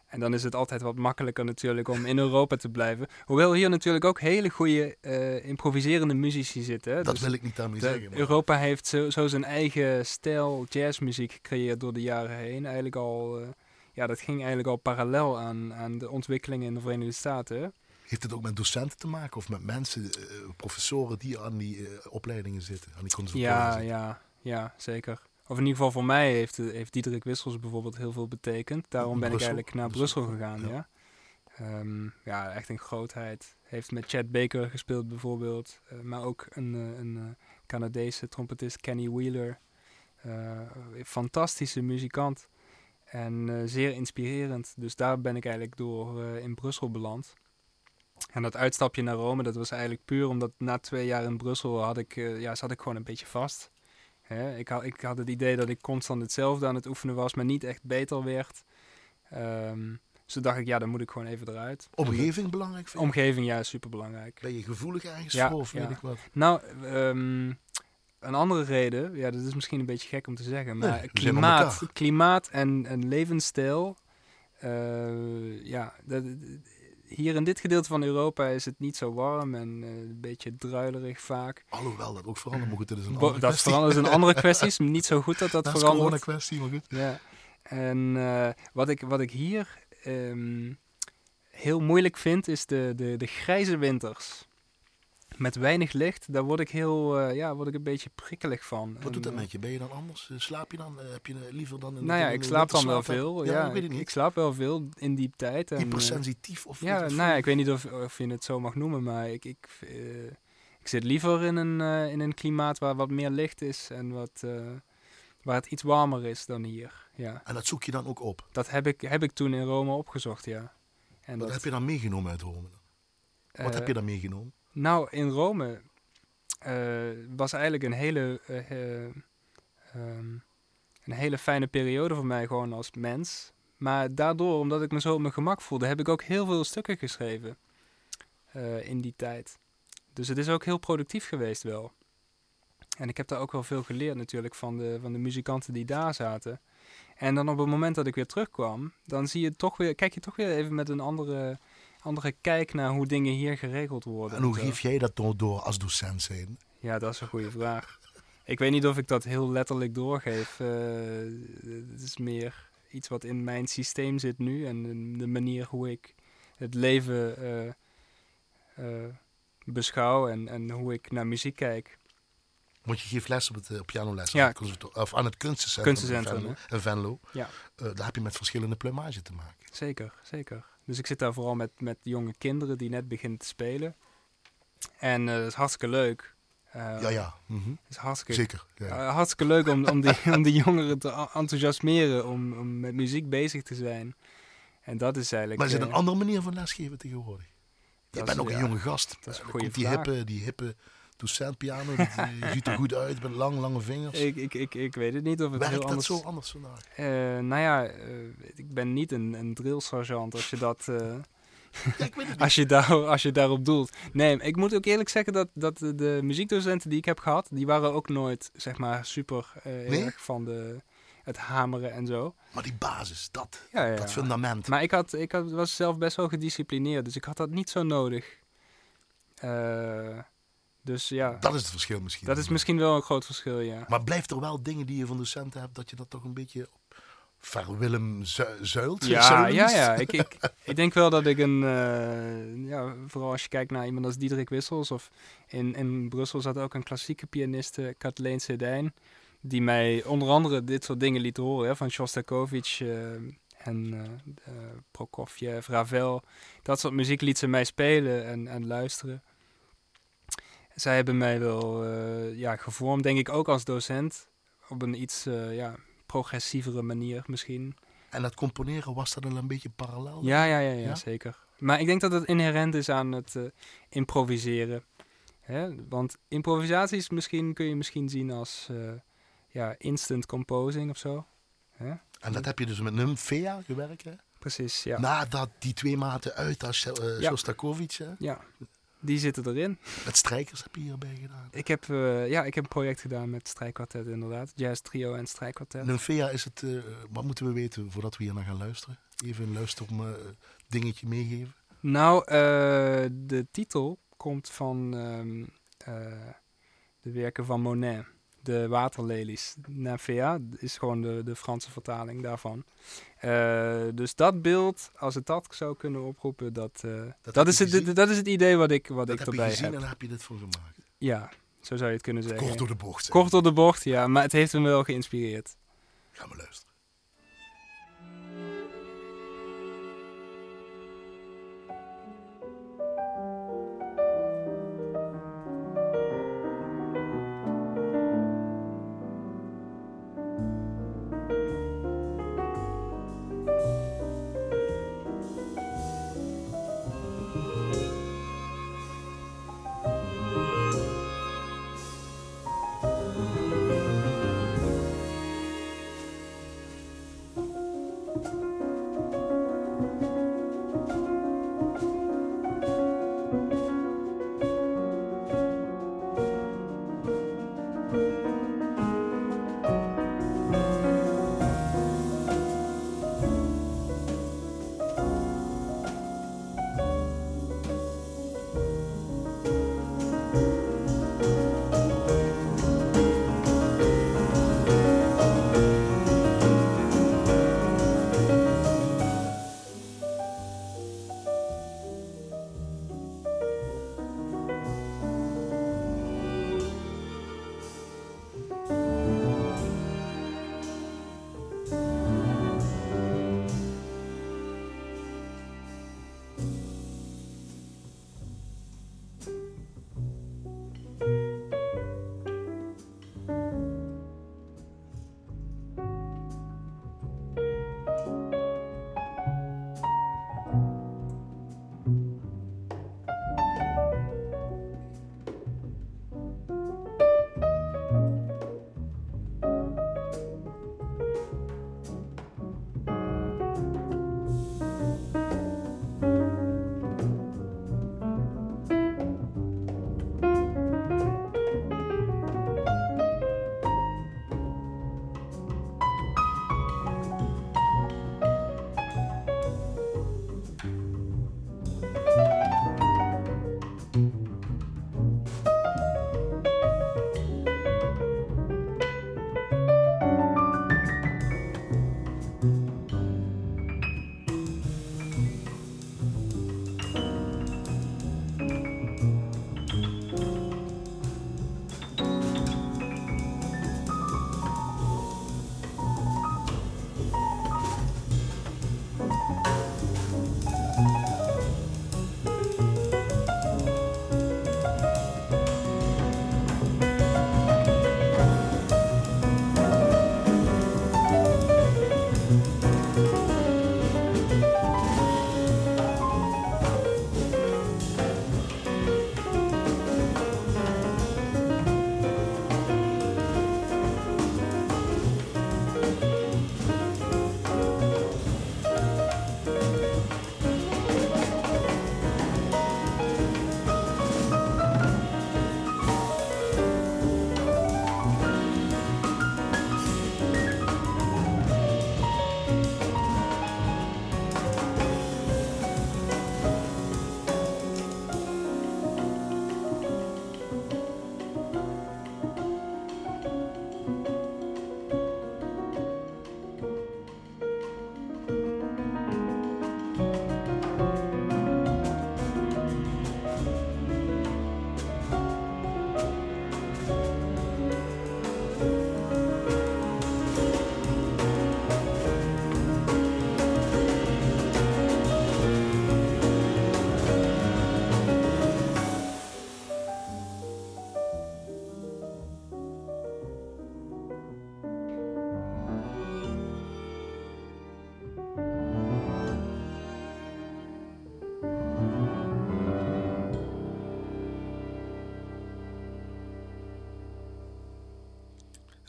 En dan is het altijd wat makkelijker natuurlijk om in Europa te blijven. Hoewel hier natuurlijk ook hele goede eh, improviserende muzici zitten. hè. Dat Dus wil ik niet daarmee zeggen. maar- Europa heeft zo, zo zijn eigen stijl jazzmuziek gecreëerd door de jaren heen. Eigenlijk al, eh, ja, dat ging eigenlijk al parallel aan, aan de ontwikkelingen in de Verenigde Staten. Heeft het ook met docenten te maken of met mensen, eh, professoren die aan die eh, opleidingen zitten, aan die conservatoria Ja, zitten? ja, ja, zeker. Of in ieder geval voor mij heeft, heeft Diederik Wissels bijvoorbeeld heel veel betekend. Daarom ben Brussel? ik eigenlijk naar Brussel, Brussel gegaan, ja. ja. Ehm, ja, echt een grootheid. Heeft met Chad Baker gespeeld bijvoorbeeld. eh, maar ook een, eh, een eh, Canadese trompetist, Kenny Wheeler. Eh, fantastische muzikant. En eh, zeer inspirerend. Dus daar ben ik eigenlijk door eh, in Brussel beland. En dat uitstapje naar Rome, dat was eigenlijk puur omdat na twee jaar in Brussel had ik, eh, ja, zat ik gewoon een beetje vast. Hè? Ik, had, ik had het idee dat ik constant hetzelfde aan het oefenen was, maar niet echt beter werd. Ehm, dus toen dacht ik, ja, dan moet ik gewoon even eruit. Omgeving belangrijk vind je? Omgeving, ja, super belangrijk. Ben je gevoelig ergens Ja, voor of weet ja. ik wat? Nou, ehm, een andere reden, ja, dat is misschien een beetje gek om te zeggen, maar Nee, klimaat, klimaat en, en levensstijl, eh, ja, dat, hier in dit gedeelte van Europa is het niet zo warm en eh, een beetje druilerig vaak. Alhoewel dat ook verandert, maar goed, dat is een Bo- andere dat kwestie. verandert is een andere <laughs> kwestie, is niet zo goed dat dat Dat is een corona verandert. kwestie, maar goed. Ja. En eh, wat, ik, wat ik hier ehm, heel moeilijk vind, is de, de, de grijze winters. Met weinig licht, daar word ik heel, eh, ja, word ik een beetje prikkelig van. Wat doet dat met je? Ben je dan anders? Eh, Slaap je dan? Eh, Heb je liever dan in Nou ja, ik slaap dan wel veel. Ja, Ja, ik weet het ik, niet. ik slaap wel veel in die tijd. En, Hypersensitief of ja, nou ja, ik weet niet of, of je het zo mag noemen, maar ik, ik, ik zit liever in een, in een klimaat waar wat meer licht is en wat, waar het iets warmer is dan hier. Ja. En dat zoek je dan ook op. Dat heb ik, heb ik toen in Rome opgezocht, ja. En Wat dat, heb je dan meegenomen uit Rome? Wat heb je dan meegenomen? Nou, in Rome eh, was eigenlijk een hele, eh, eh, ehm, een hele fijne periode voor mij gewoon als mens. Maar daardoor, omdat ik me zo op mijn gemak voelde, heb ik ook heel veel stukken geschreven eh, in die tijd. Dus het is ook heel productief geweest wel. En ik heb daar ook wel veel geleerd natuurlijk van de, van de muzikanten die daar zaten. En dan op het moment dat ik weer terugkwam, dan zie je toch weer, kijk je toch weer even met een andere, andere kijk naar hoe dingen hier geregeld worden. En hoe geef jij dat door, door als docent zijn? Ja, dat is een goede vraag. Ik weet niet of ik dat heel letterlijk doorgeef. Eh, het is meer iets wat in mijn systeem zit nu en de- manier hoe ik het leven eh, eh, beschouw en, en hoe ik naar muziek kijk. Want je geeft les op het eh, pianoles Ja. aan, het conservator- of aan het kunstencentrum, Kunstencentrum, in Venlo. in Venlo. Ja. Daar heb je met verschillende plumage te maken. Zeker, zeker. Dus ik zit daar vooral met, met jonge kinderen die net beginnen te spelen. En eh dat is hartstikke leuk. Eh, ja, ja. Het is hartstikke, Zeker. Ja. eh, hartstikke leuk om, om, die, <laughs> om die jongeren te enthousiasmeren om, om met muziek bezig te zijn. En dat is eigenlijk... maar is het eh, een andere manier van lesgeven tegenwoordig? Je bent ook een ja, jonge gast. dat is een goede die hippe, die hippe docent piano. Die <laughs> ziet er goed uit met lang, lange vingers. Ik, ik, ik, ik weet het niet of het Werkt heel dat anders... zo anders vandaag? Eh, nou ja, eh, ik ben niet een, een drill sergeant als je dat... eh, <laughs> Ja, als je, daar, als je daarop doelt. Nee, ik moet ook eerlijk zeggen dat, dat de, muziekdocenten die ik heb gehad, die waren ook nooit, zeg maar, super Nee? erg van de, het hameren en zo. Maar die basis, dat, Ja, ja. dat fundament. Maar ik, had, ik had, was zelf best wel gedisciplineerd, dus ik had dat niet zo nodig. Eh, dus ja, Dat is het verschil misschien. dat is misschien wel een groot verschil, ja. Maar blijft er wel dingen die je van docenten hebt, dat je dat toch een beetje op Verwillem zu- zuilt? Ja, Zuilens? ja, ja. Ik, ik, <laughs> ik denk wel dat ik een, eh, ja, vooral als je kijkt naar iemand als Diederik Wissels, of in, in Brussel zat ook een klassieke pianiste, Kathleen Sedijn, die mij onder andere dit soort dingen liet horen, hè, van Shostakovich eh, en eh, Prokofjev, Ravel. Dat soort muziek liet ze mij spelen en, en luisteren. Zij hebben mij wel eh, ja, gevormd, denk ik ook als docent, op een iets eh, ja, progressievere manier misschien. En dat componeren, was dat dan een beetje parallel? Ja, ja, ja, ja, Ja? zeker. Maar ik denk dat het inherent is aan het eh, improviseren. Hè? Want improvisaties misschien kun je misschien zien als ja, instant composing of zo. Hè? En dat heb je dus met Nymphea gewerkt, hè? Precies, ja. Nadat die twee maten uit als. Shostakovich, hè? ja. Die zitten erin. Met strijkers heb je hierbij gedaan. Ik heb, eh, ja, ik heb een project gedaan met strijkkwartet inderdaad. Jazz trio en strijkkwartet. Nymphea is het, eh, wat moeten we weten voordat we hier naar gaan luisteren? Even een luister om eh, dingetje meegeven. Nou, de titel komt van ehm, eh, de werken van Monet. De waterlelies. Nymphea is gewoon de, de Franse vertaling daarvan. Eh, dus dat beeld, als het dat zou kunnen oproepen, dat, eh, dat, heb is, het, dat is het idee wat ik, wat Dat ik heb je erbij gezien heb. en daar heb je dit voor gemaakt. Ja, zo zou je het kunnen zeggen. Kort door de bocht. Kort door de bocht, ja, maar het heeft hem wel geïnspireerd. Gaan we luisteren.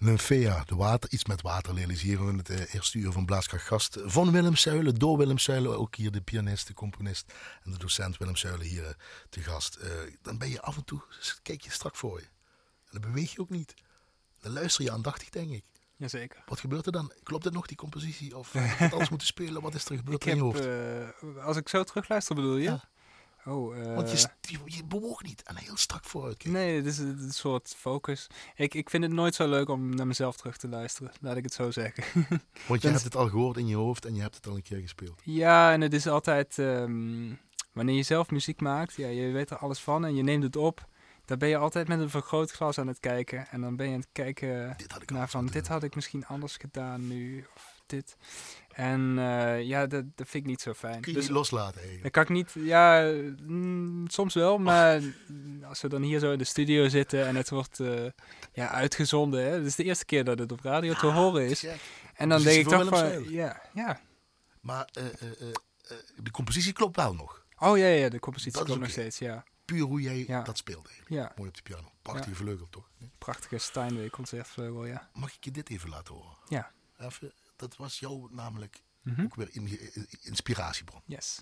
Nymphea, de water, iets met waterlelies. Hier in het eh, eerste uur van Blaaskracht gast van Willem Zuilen, door Willem Zuilen. Ook hier de pianist, de componist en de docent Willem Zuilen hier eh, te gast. Eh, dan ben je af en toe, kijk je strak voor je. En dan beweeg je ook niet. Dan luister je aandachtig, denk ik. Jazeker. Wat gebeurt er dan? Klopt het nog, die compositie? Of <laughs> had je alles moeten spelen? Wat is er gebeurd Ik in heb, je hoofd? als ik zo terugluister bedoel je? Ja. Oh, eh, Want je, st- je, je bewoog niet en heel strak vooruit. Nee, het is een, soort focus. Ik, ik vind het nooit zo leuk om naar mezelf terug te luisteren, laat ik het zo zeggen. <laughs> Want je hebt het al gehoord in je hoofd en je hebt het al een keer gespeeld. ja, en het is altijd... ehm, wanneer je zelf muziek maakt, ja, je weet er alles van en je neemt het op. Dan ben je altijd met een vergrootglas aan het kijken. En dan ben je aan het kijken Dit had ik naar van, dit had ik misschien anders gedaan nu, of dit. En eh, ja, dat, dat vind ik niet zo fijn. Kun je Dus loslaten. Dan kan ik niet, ja, mm, soms wel, maar als we dan hier zo in de studio zitten en het wordt eh, ja, uitgezonden, hè, het is de eerste keer dat het op radio te horen is. En dan Compositie denk ik toch van, ja, ja. Maar eh, de compositie klopt wel nog. Oh ja, ja, de compositie Dat komt nog steeds, ja. Puur hoe jij Ja. dat eigenlijk. Ja, Mooi op de piano. Prachtige vleugel toch? prachtige Steinway concertvleugel, ja. Mag ik je dit even laten horen? Ja. Even, dat was jou namelijk Mhm. ook weer in, inspiratiebron. Yes.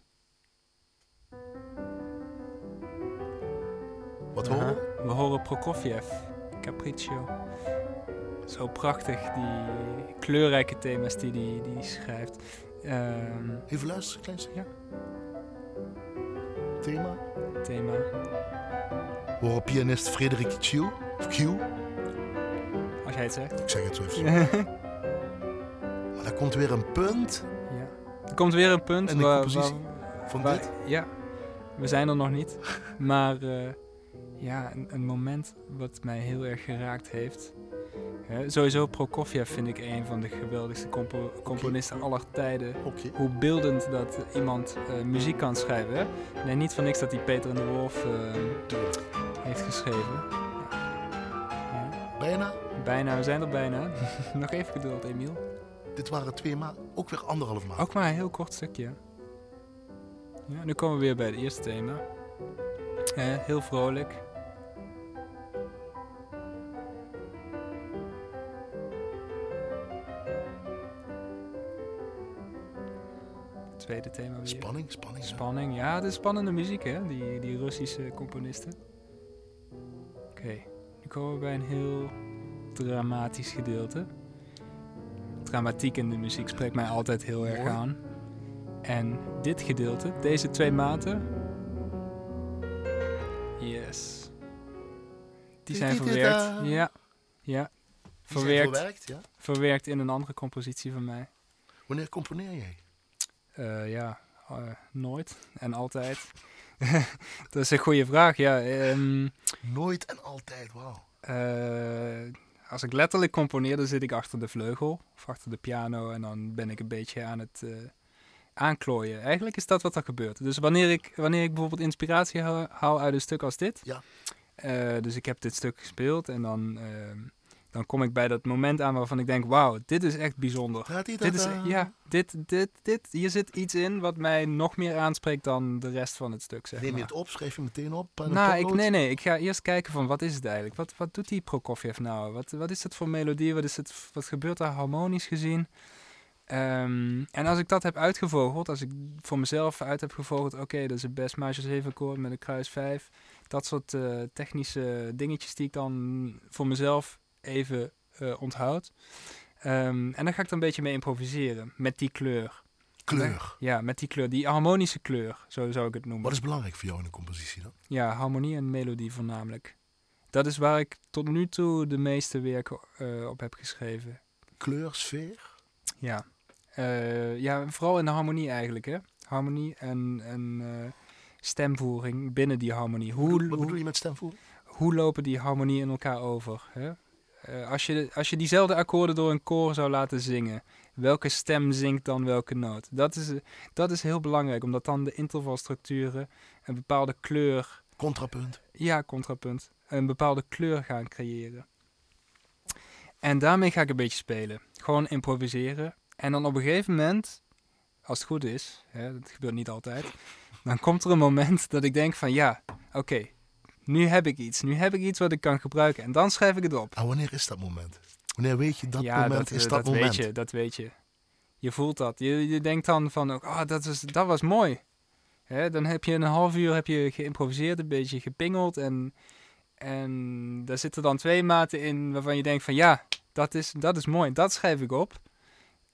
Wat horen we? We horen Prokofjev, Capriccio. Zo prachtig, die kleurrijke thema's die die, die die schrijft. Ehm, Even luisteren, klein stukje. Ja. Thema. thema. We horen pianist Frederik Q. Of Q. Als jij het zegt. Ik zeg het zo even. <laughs> ja. Daar komt weer een punt Er komt weer een punt En de waar, compositie waar- van waar- dit. Ja, we zijn er nog niet. <laughs> maar eh, ja, een, een moment wat mij heel erg geraakt heeft. Sowieso Prokofjev vind ik een van de geweldigste compo- componisten aller tijden. Hoe beeldend dat iemand eh, muziek kan schrijven. Hè? Nee, niet van niks dat hij Peter en de Wolf eh, heeft geschreven. Ja, Bijna. bijna, we zijn er bijna. <laughs> nog even geduld, Emiel. Dit waren twee maanden. Ook weer anderhalf maand. Ook maar een heel kort stukje. Ja, nu komen we weer bij het eerste thema. Heel vrolijk. Tweede thema weer. Spanning, spanning. Spanning. Ja, het is spannende muziek, hè? Die, die Russische componisten. Oké, nu komen we bij een heel dramatisch gedeelte. Dramatiek in de muziek spreekt mij altijd heel erg aan. En dit gedeelte, deze twee maten. Yes. Die zijn verwerkt. Ja, ja. Verwerkt, verwerkt, ja. verwerkt in een andere compositie van mij. Wanneer componeer jij? Eh, ja, eh, nooit en altijd. <laughs> dat is een goede vraag. Ja, ehm, Nooit en altijd, wauw. eh, als ik letterlijk componeer, dan zit ik achter de vleugel of achter de piano en dan ben ik een beetje aan het eh, aanklooien. Eigenlijk is dat wat er gebeurt. Dus wanneer ik, wanneer ik bijvoorbeeld inspiratie haal uit een stuk als dit, Ja. eh, dus ik heb dit stuk gespeeld en dan, ehm, dan kom ik bij dat moment aan waarvan ik denk, wauw, dit is echt bijzonder. Gaat Dit is, ja, dit, dit, dit, hier zit iets in wat mij nog meer aanspreekt dan de rest van het stuk, zeg Neem je maar. het op, schrijf je meteen op. en Nou, ik, nee, nee, ik ga eerst kijken van wat is het eigenlijk? Wat, wat doet die Prokofjev nou? Wat, wat is het voor melodie? Wat, is het, wat gebeurt daar harmonisch gezien? Ehm, en als ik dat heb uitgevogeld, als ik voor mezelf uit heb gevogeld, oké, dat is een best major 7 akkoord met een kruis 5. Dat soort eh, technische dingetjes die ik dan voor mezelf even eh, onthoud. Ehm, en dan ga ik er een beetje mee improviseren, met die kleur. Kleur. Ja, met die kleur, die harmonische kleur, zo zou ik het noemen. Wat is belangrijk voor jou in een compositie dan? Ja, harmonie en melodie voornamelijk. Dat is waar ik tot nu toe de meeste werken eh, op heb geschreven. Kleur, sfeer? Ja. Eh, ja, vooral in de harmonie eigenlijk, hè. Harmonie en, en stemvoering binnen die harmonie. Hoe, Wat bedoel je met stemvoering? hoe lopen die harmonieën in elkaar over? Hè? Eh, als, je, als je diezelfde akkoorden door een koor zou laten zingen, welke stem zingt dan welke noot? Dat is, dat is heel belangrijk, omdat dan de intervalstructuren een bepaalde kleur Contrapunt. ja, contrapunt. Een bepaalde kleur gaan creëren. En daarmee ga ik een beetje spelen. Gewoon improviseren. En dan op een gegeven moment, als het goed is, hè, dat gebeurt niet altijd, dan komt er een moment dat ik denk van ja, oké, nu heb ik iets. Nu heb ik iets wat ik kan gebruiken. En dan schrijf ik het op. En wanneer is dat moment? Wanneer weet je dat ja, moment dat, is eh, dat, dat moment? weet je, dat weet je. Je voelt dat. Je, je denkt dan van, oh, dat, is, dat was mooi. Hè, dan heb je een half uur heb je geïmproviseerd, een beetje gepingeld. En, en daar zitten dan twee maten in waarvan je denkt van, ja, dat is, dat is mooi. Dat schrijf ik op.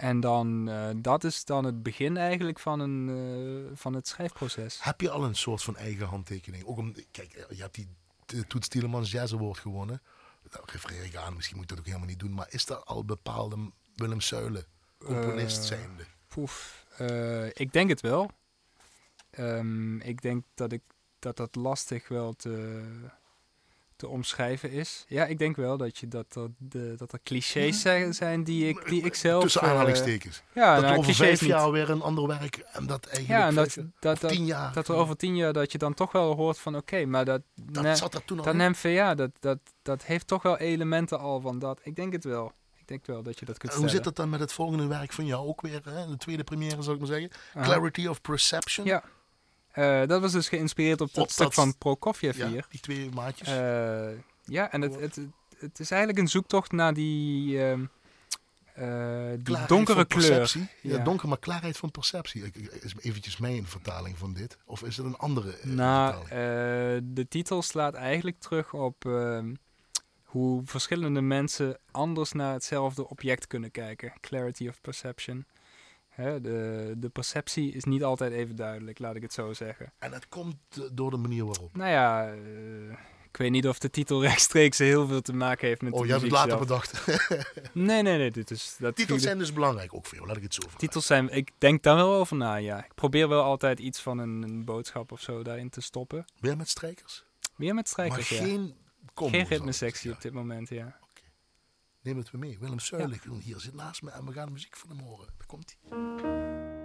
En dan, eh, dat is dan het begin eigenlijk van, een, eh, van het schrijfproces. Heb je al een soort van eigen handtekening? Ook om, kijk, eh, je hebt die Toets Tielemans Jazz Award gewonnen. Daar refereer ik aan, misschien moet ik dat ook helemaal niet doen. Maar is daar al bepaalde Willem Zuilen componist zijnde? Poef, ik denk het wel. Ehm, ik denk dat, ik, dat dat lastig wel te, te omschrijven is. Ja, ik denk wel dat, je, dat, er, de, dat er clichés zijn, zijn die ik, die ik zelf... Tussen aanhalingstekens. ja, dat nou, er over vijf niet. jaar weer een ander werk en dat eigenlijk Ja, en dat, dat, dat, tien jaar. dat er over tien jaar dat je dan toch wel hoort van oké, maar dat, dat ne- zat er toen al dat in. NVA, dat, dat, dat heeft toch wel elementen al van dat. Ik denk het wel. Ik denk wel dat je dat kunt En hoe zit dat dan met het volgende werk van jou ook weer? Hè? De tweede première, zou ik maar zeggen. Clarity of Perception. Ja. Eh, dat was dus geïnspireerd op dat stuk van Prokofjev Ja, hier. die twee maatjes. Eh, ja, en het, het, het is eigenlijk een zoektocht naar die, ehm, eh, die donkere kleur. Ja, Ja. donker, maar klaarheid van perceptie. Is eventjes mijn vertaling van dit. Of is het een andere Nou, vertaling? de titel slaat eigenlijk terug op ehm, hoe verschillende mensen anders naar hetzelfde object kunnen kijken. Clarity of perception. Hè, de, de perceptie is niet altijd even duidelijk, laat ik het zo zeggen. En het komt door de manier waarop. Nou ja, eh, ik weet niet of de titel <laughs> rechtstreeks heel veel te maken heeft met Oh, de jij hebt het muziek later zelf. bedacht. <laughs> Nee, nee, nee. Dit is, dat Titels zijn dus belangrijk ook voor jou, laat ik het zo vragen. Titels zijn, ik denk daar wel over na, ja. Ik probeer wel altijd iets van een, een boodschap of zo daarin te stoppen. Weer met strijkers? Meer met strijkers, maar ja. geen combo's Geen ritmesectie Ja. op dit moment, ja. Neem het weer mee. Willem Zuilig, hier zit naast me en we gaan de muziek van hem horen. Daar komt hij.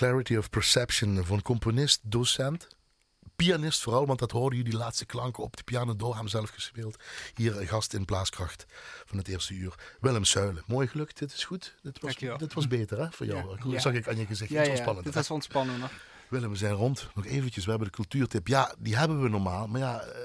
Clarity of Perception van componist, docent, pianist vooral, want dat hoorden jullie laatste klanken op de piano door hem zelf gespeeld. Hier een gast in Blaaskracht van het eerste uur. Willem Zuilen. Mooi gelukt, dit is goed. Dit was, dit was beter hè, voor jou. Ja. Dat zag ik aan je gezicht. Ja, ja, spannend. dit was ontspannen. Willem, we zijn rond. Nog eventjes, we hebben de cultuurtip. Ja, die hebben we normaal, maar ja, eh,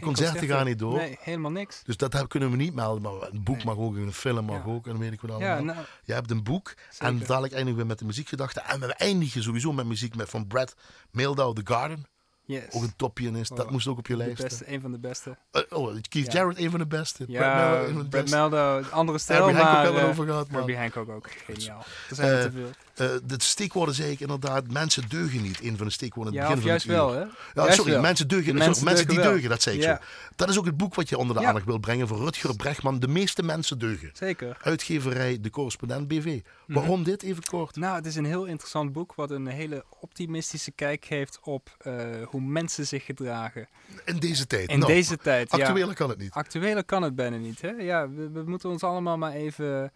de concerten gaan niet door. Nee, helemaal niks. Dus dat heb- kunnen we niet melden. Maar een boek Nee. mag ook, een film mag Ja. ook. En dan weet ik wat allemaal. Ja, nou, Je hebt een boek. En dadelijk eindigen we met de muziekgedachte. En we eindigen sowieso met muziek met, van Brad Mehldau, The Garden. Yes. Ook een toppianist. Dat Oh, moest ook op je de lijst. beste, een van de beste. Eh, oh, Keith Ja. Jarrett, een van de beste. Brad Ja, Brad. Meldo, andere stijl, Herbie Hancock maar... hebben we eh, het over gehad. Maar, Herbie Hancock ook, geniaal. Er zijn Eh, te veel. Eh, de steekwoorden zei ik inderdaad. Mensen deugen niet. Een van de steekwoorden in Ja, het of begin juist van het wel, uur. hè? Ja, Juist sorry, wel. mensen deugen. Sorry, mensen die deugen wel. deugen, dat zei ik Ja. zo. Dat is ook het boek wat je onder de Ja. aandacht wil brengen van Rutger Brechtman. De meeste mensen deugen. Zeker. Uitgeverij De Correspondent BV. Mhm. Waarom dit? Even kort. Nou, het is een heel interessant boek wat een hele optimistische kijk geeft op eh, hoe mensen zich gedragen. In deze tijd. In Nou, deze tijd, ja. Actueler kan het niet. Actueler kan het bijna niet. Hè? Ja, we, we moeten ons allemaal maar even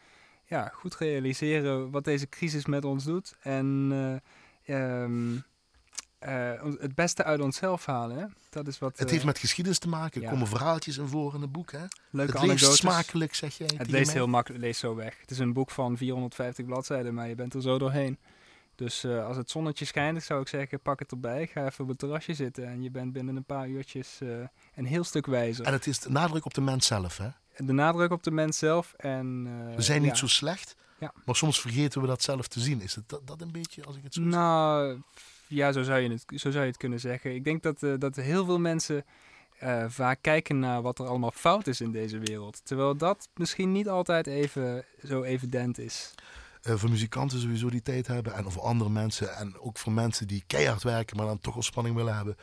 ja, goed realiseren wat deze crisis met ons doet. En eh, ehm, eh, het beste uit onszelf halen. Hè? Dat is wat. Het eh, heeft met geschiedenis te maken. Er ja. komen verhaaltjes in voor in het boek. Hè? leuke het leest smakelijk, zeg jij. Het leest heel makkelijk, leest zo weg. Het is een boek van 450 bladzijden, maar je bent er zo doorheen. Dus eh, als het zonnetje schijnt, zou ik zeggen, pak het erbij. Ga even op het terrasje zitten en je bent binnen een paar uurtjes eh, een heel stuk wijzer. En het is de nadruk op de mens zelf. Hè? De nadruk op de mens zelf en... eh, We zijn niet ja. zo slecht, Ja. maar soms vergeten we dat zelf te zien. Is het dat, dat een beetje, als ik het zo zeg? Nou, ja, zo zou je het, zo zou je het kunnen zeggen. Ik denk dat, eh, dat heel veel mensen eh, vaak kijken naar wat er allemaal fout is in deze wereld. Terwijl dat misschien niet altijd even zo evident is. Voor muzikanten sowieso die tijd hebben. En voor andere mensen. En ook voor mensen die keihard werken, maar dan toch wel spanning willen hebben.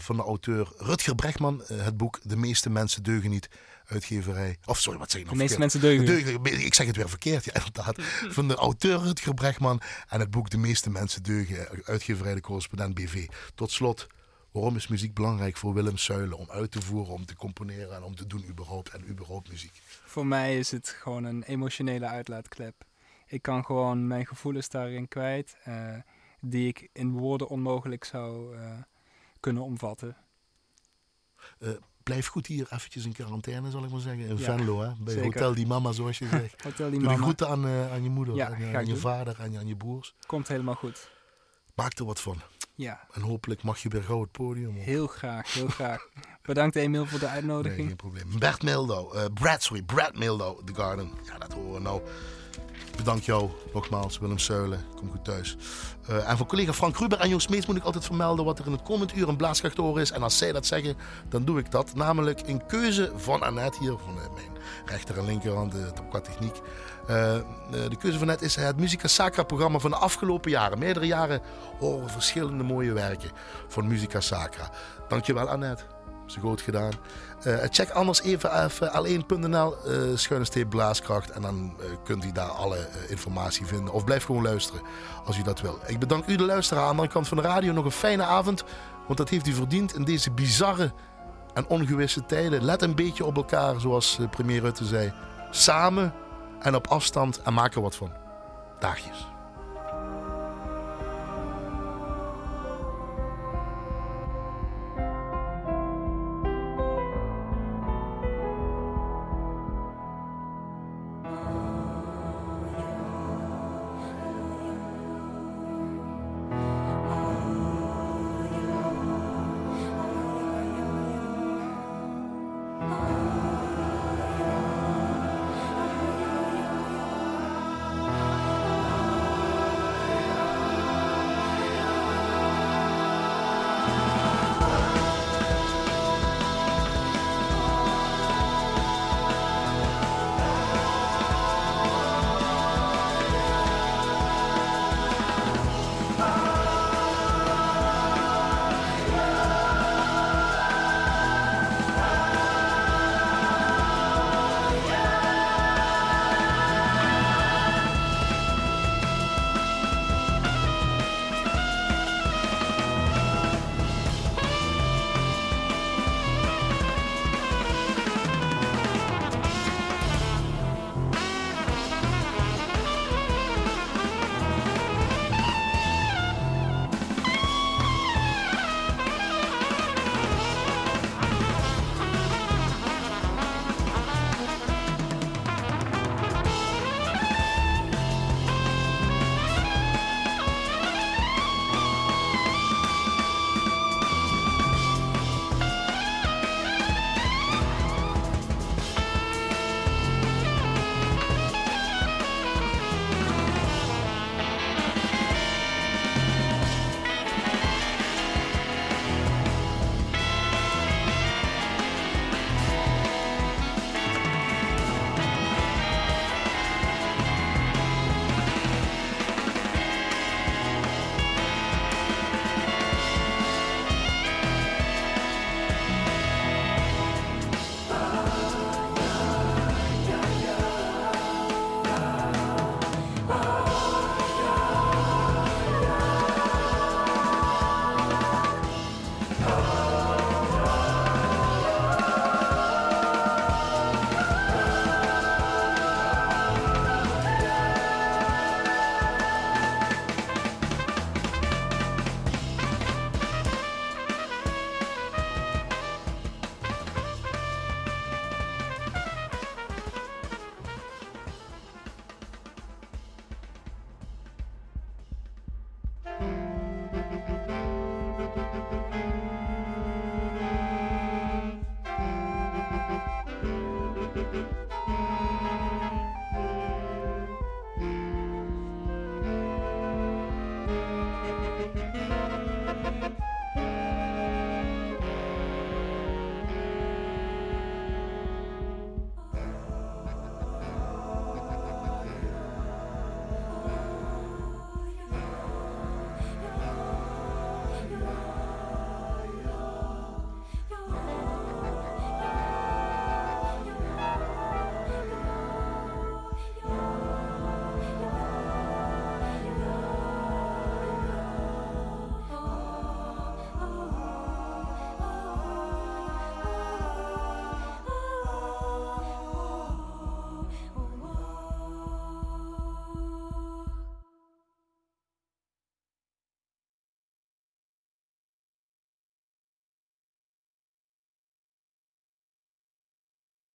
Van de auteur Rutger Brechtman. het boek De meeste mensen deugen niet. Uitgeverij. Of sorry, wat zeg ik De nou meeste verkeerd? mensen deugen. Deugen, ik zeg het weer verkeerd, ja, inderdaad. <laughs> Van de auteur Rutger Brechtman en het boek De meeste mensen deugen, uitgeverij De Correspondent BV. Tot slot, waarom is muziek belangrijk voor Willem Suilen? Om uit te voeren, om te componeren en om te doen überhaupt en überhaupt muziek. Voor mij is het gewoon een emotionele uitlaatklep. Ik kan gewoon mijn gevoelens daarin kwijt, eh, die ik in woorden onmogelijk zou eh, kunnen omvatten. Blijf goed hier eventjes in quarantaine, zal ik maar zeggen. In Ja, Venlo, hè? bij zeker. Hotel Die Mama, zoals je zegt. <laughs> Hotel die Doe mama. groeten aan, eh, aan je moeder, Ja, aan, je- aan vader en je, aan je broers. Komt helemaal goed. Maak er wat van. Ja, En hopelijk mag je weer gauw het podium op. heel graag, heel graag. <laughs> Bedankt Emiel voor de Nee, uitnodiging. geen probleem. Bert Mildau, eh, Brad, sorry, Brad Mildau, The Garden. Ja, dat horen we nou. Bedankt jou nogmaals, Willem Suilen. Kom goed thuis. Eh, en voor collega Frank Ruber en Joost Mees moet ik altijd vermelden wat er in het komend uur een blaaskracht is. En als zij dat zeggen, dan doe ik dat. Namelijk een keuze van Annette hier, van eh, mijn rechter en linkerhand eh, qua techniek. Eh, de keuze van Annette is het Musica Sacra programma van de afgelopen jaren. Meerdere jaren horen verschillende mooie werken van Musica Sacra. Dankjewel Annette. Zo goed gedaan. Eh, check anders even, even l1.nl eh schuine blaaskracht. En dan eh, kunt u daar alle informatie vinden. Of blijf gewoon luisteren als u dat wil. Ik bedank u de luisteraar aan de kant van de radio. Nog een fijne avond. Want dat heeft u verdiend in deze bizarre en ongewisse tijden. Let een beetje op elkaar, zoals premier Rutte zei. Samen en op afstand en maak er wat van. Dagjes.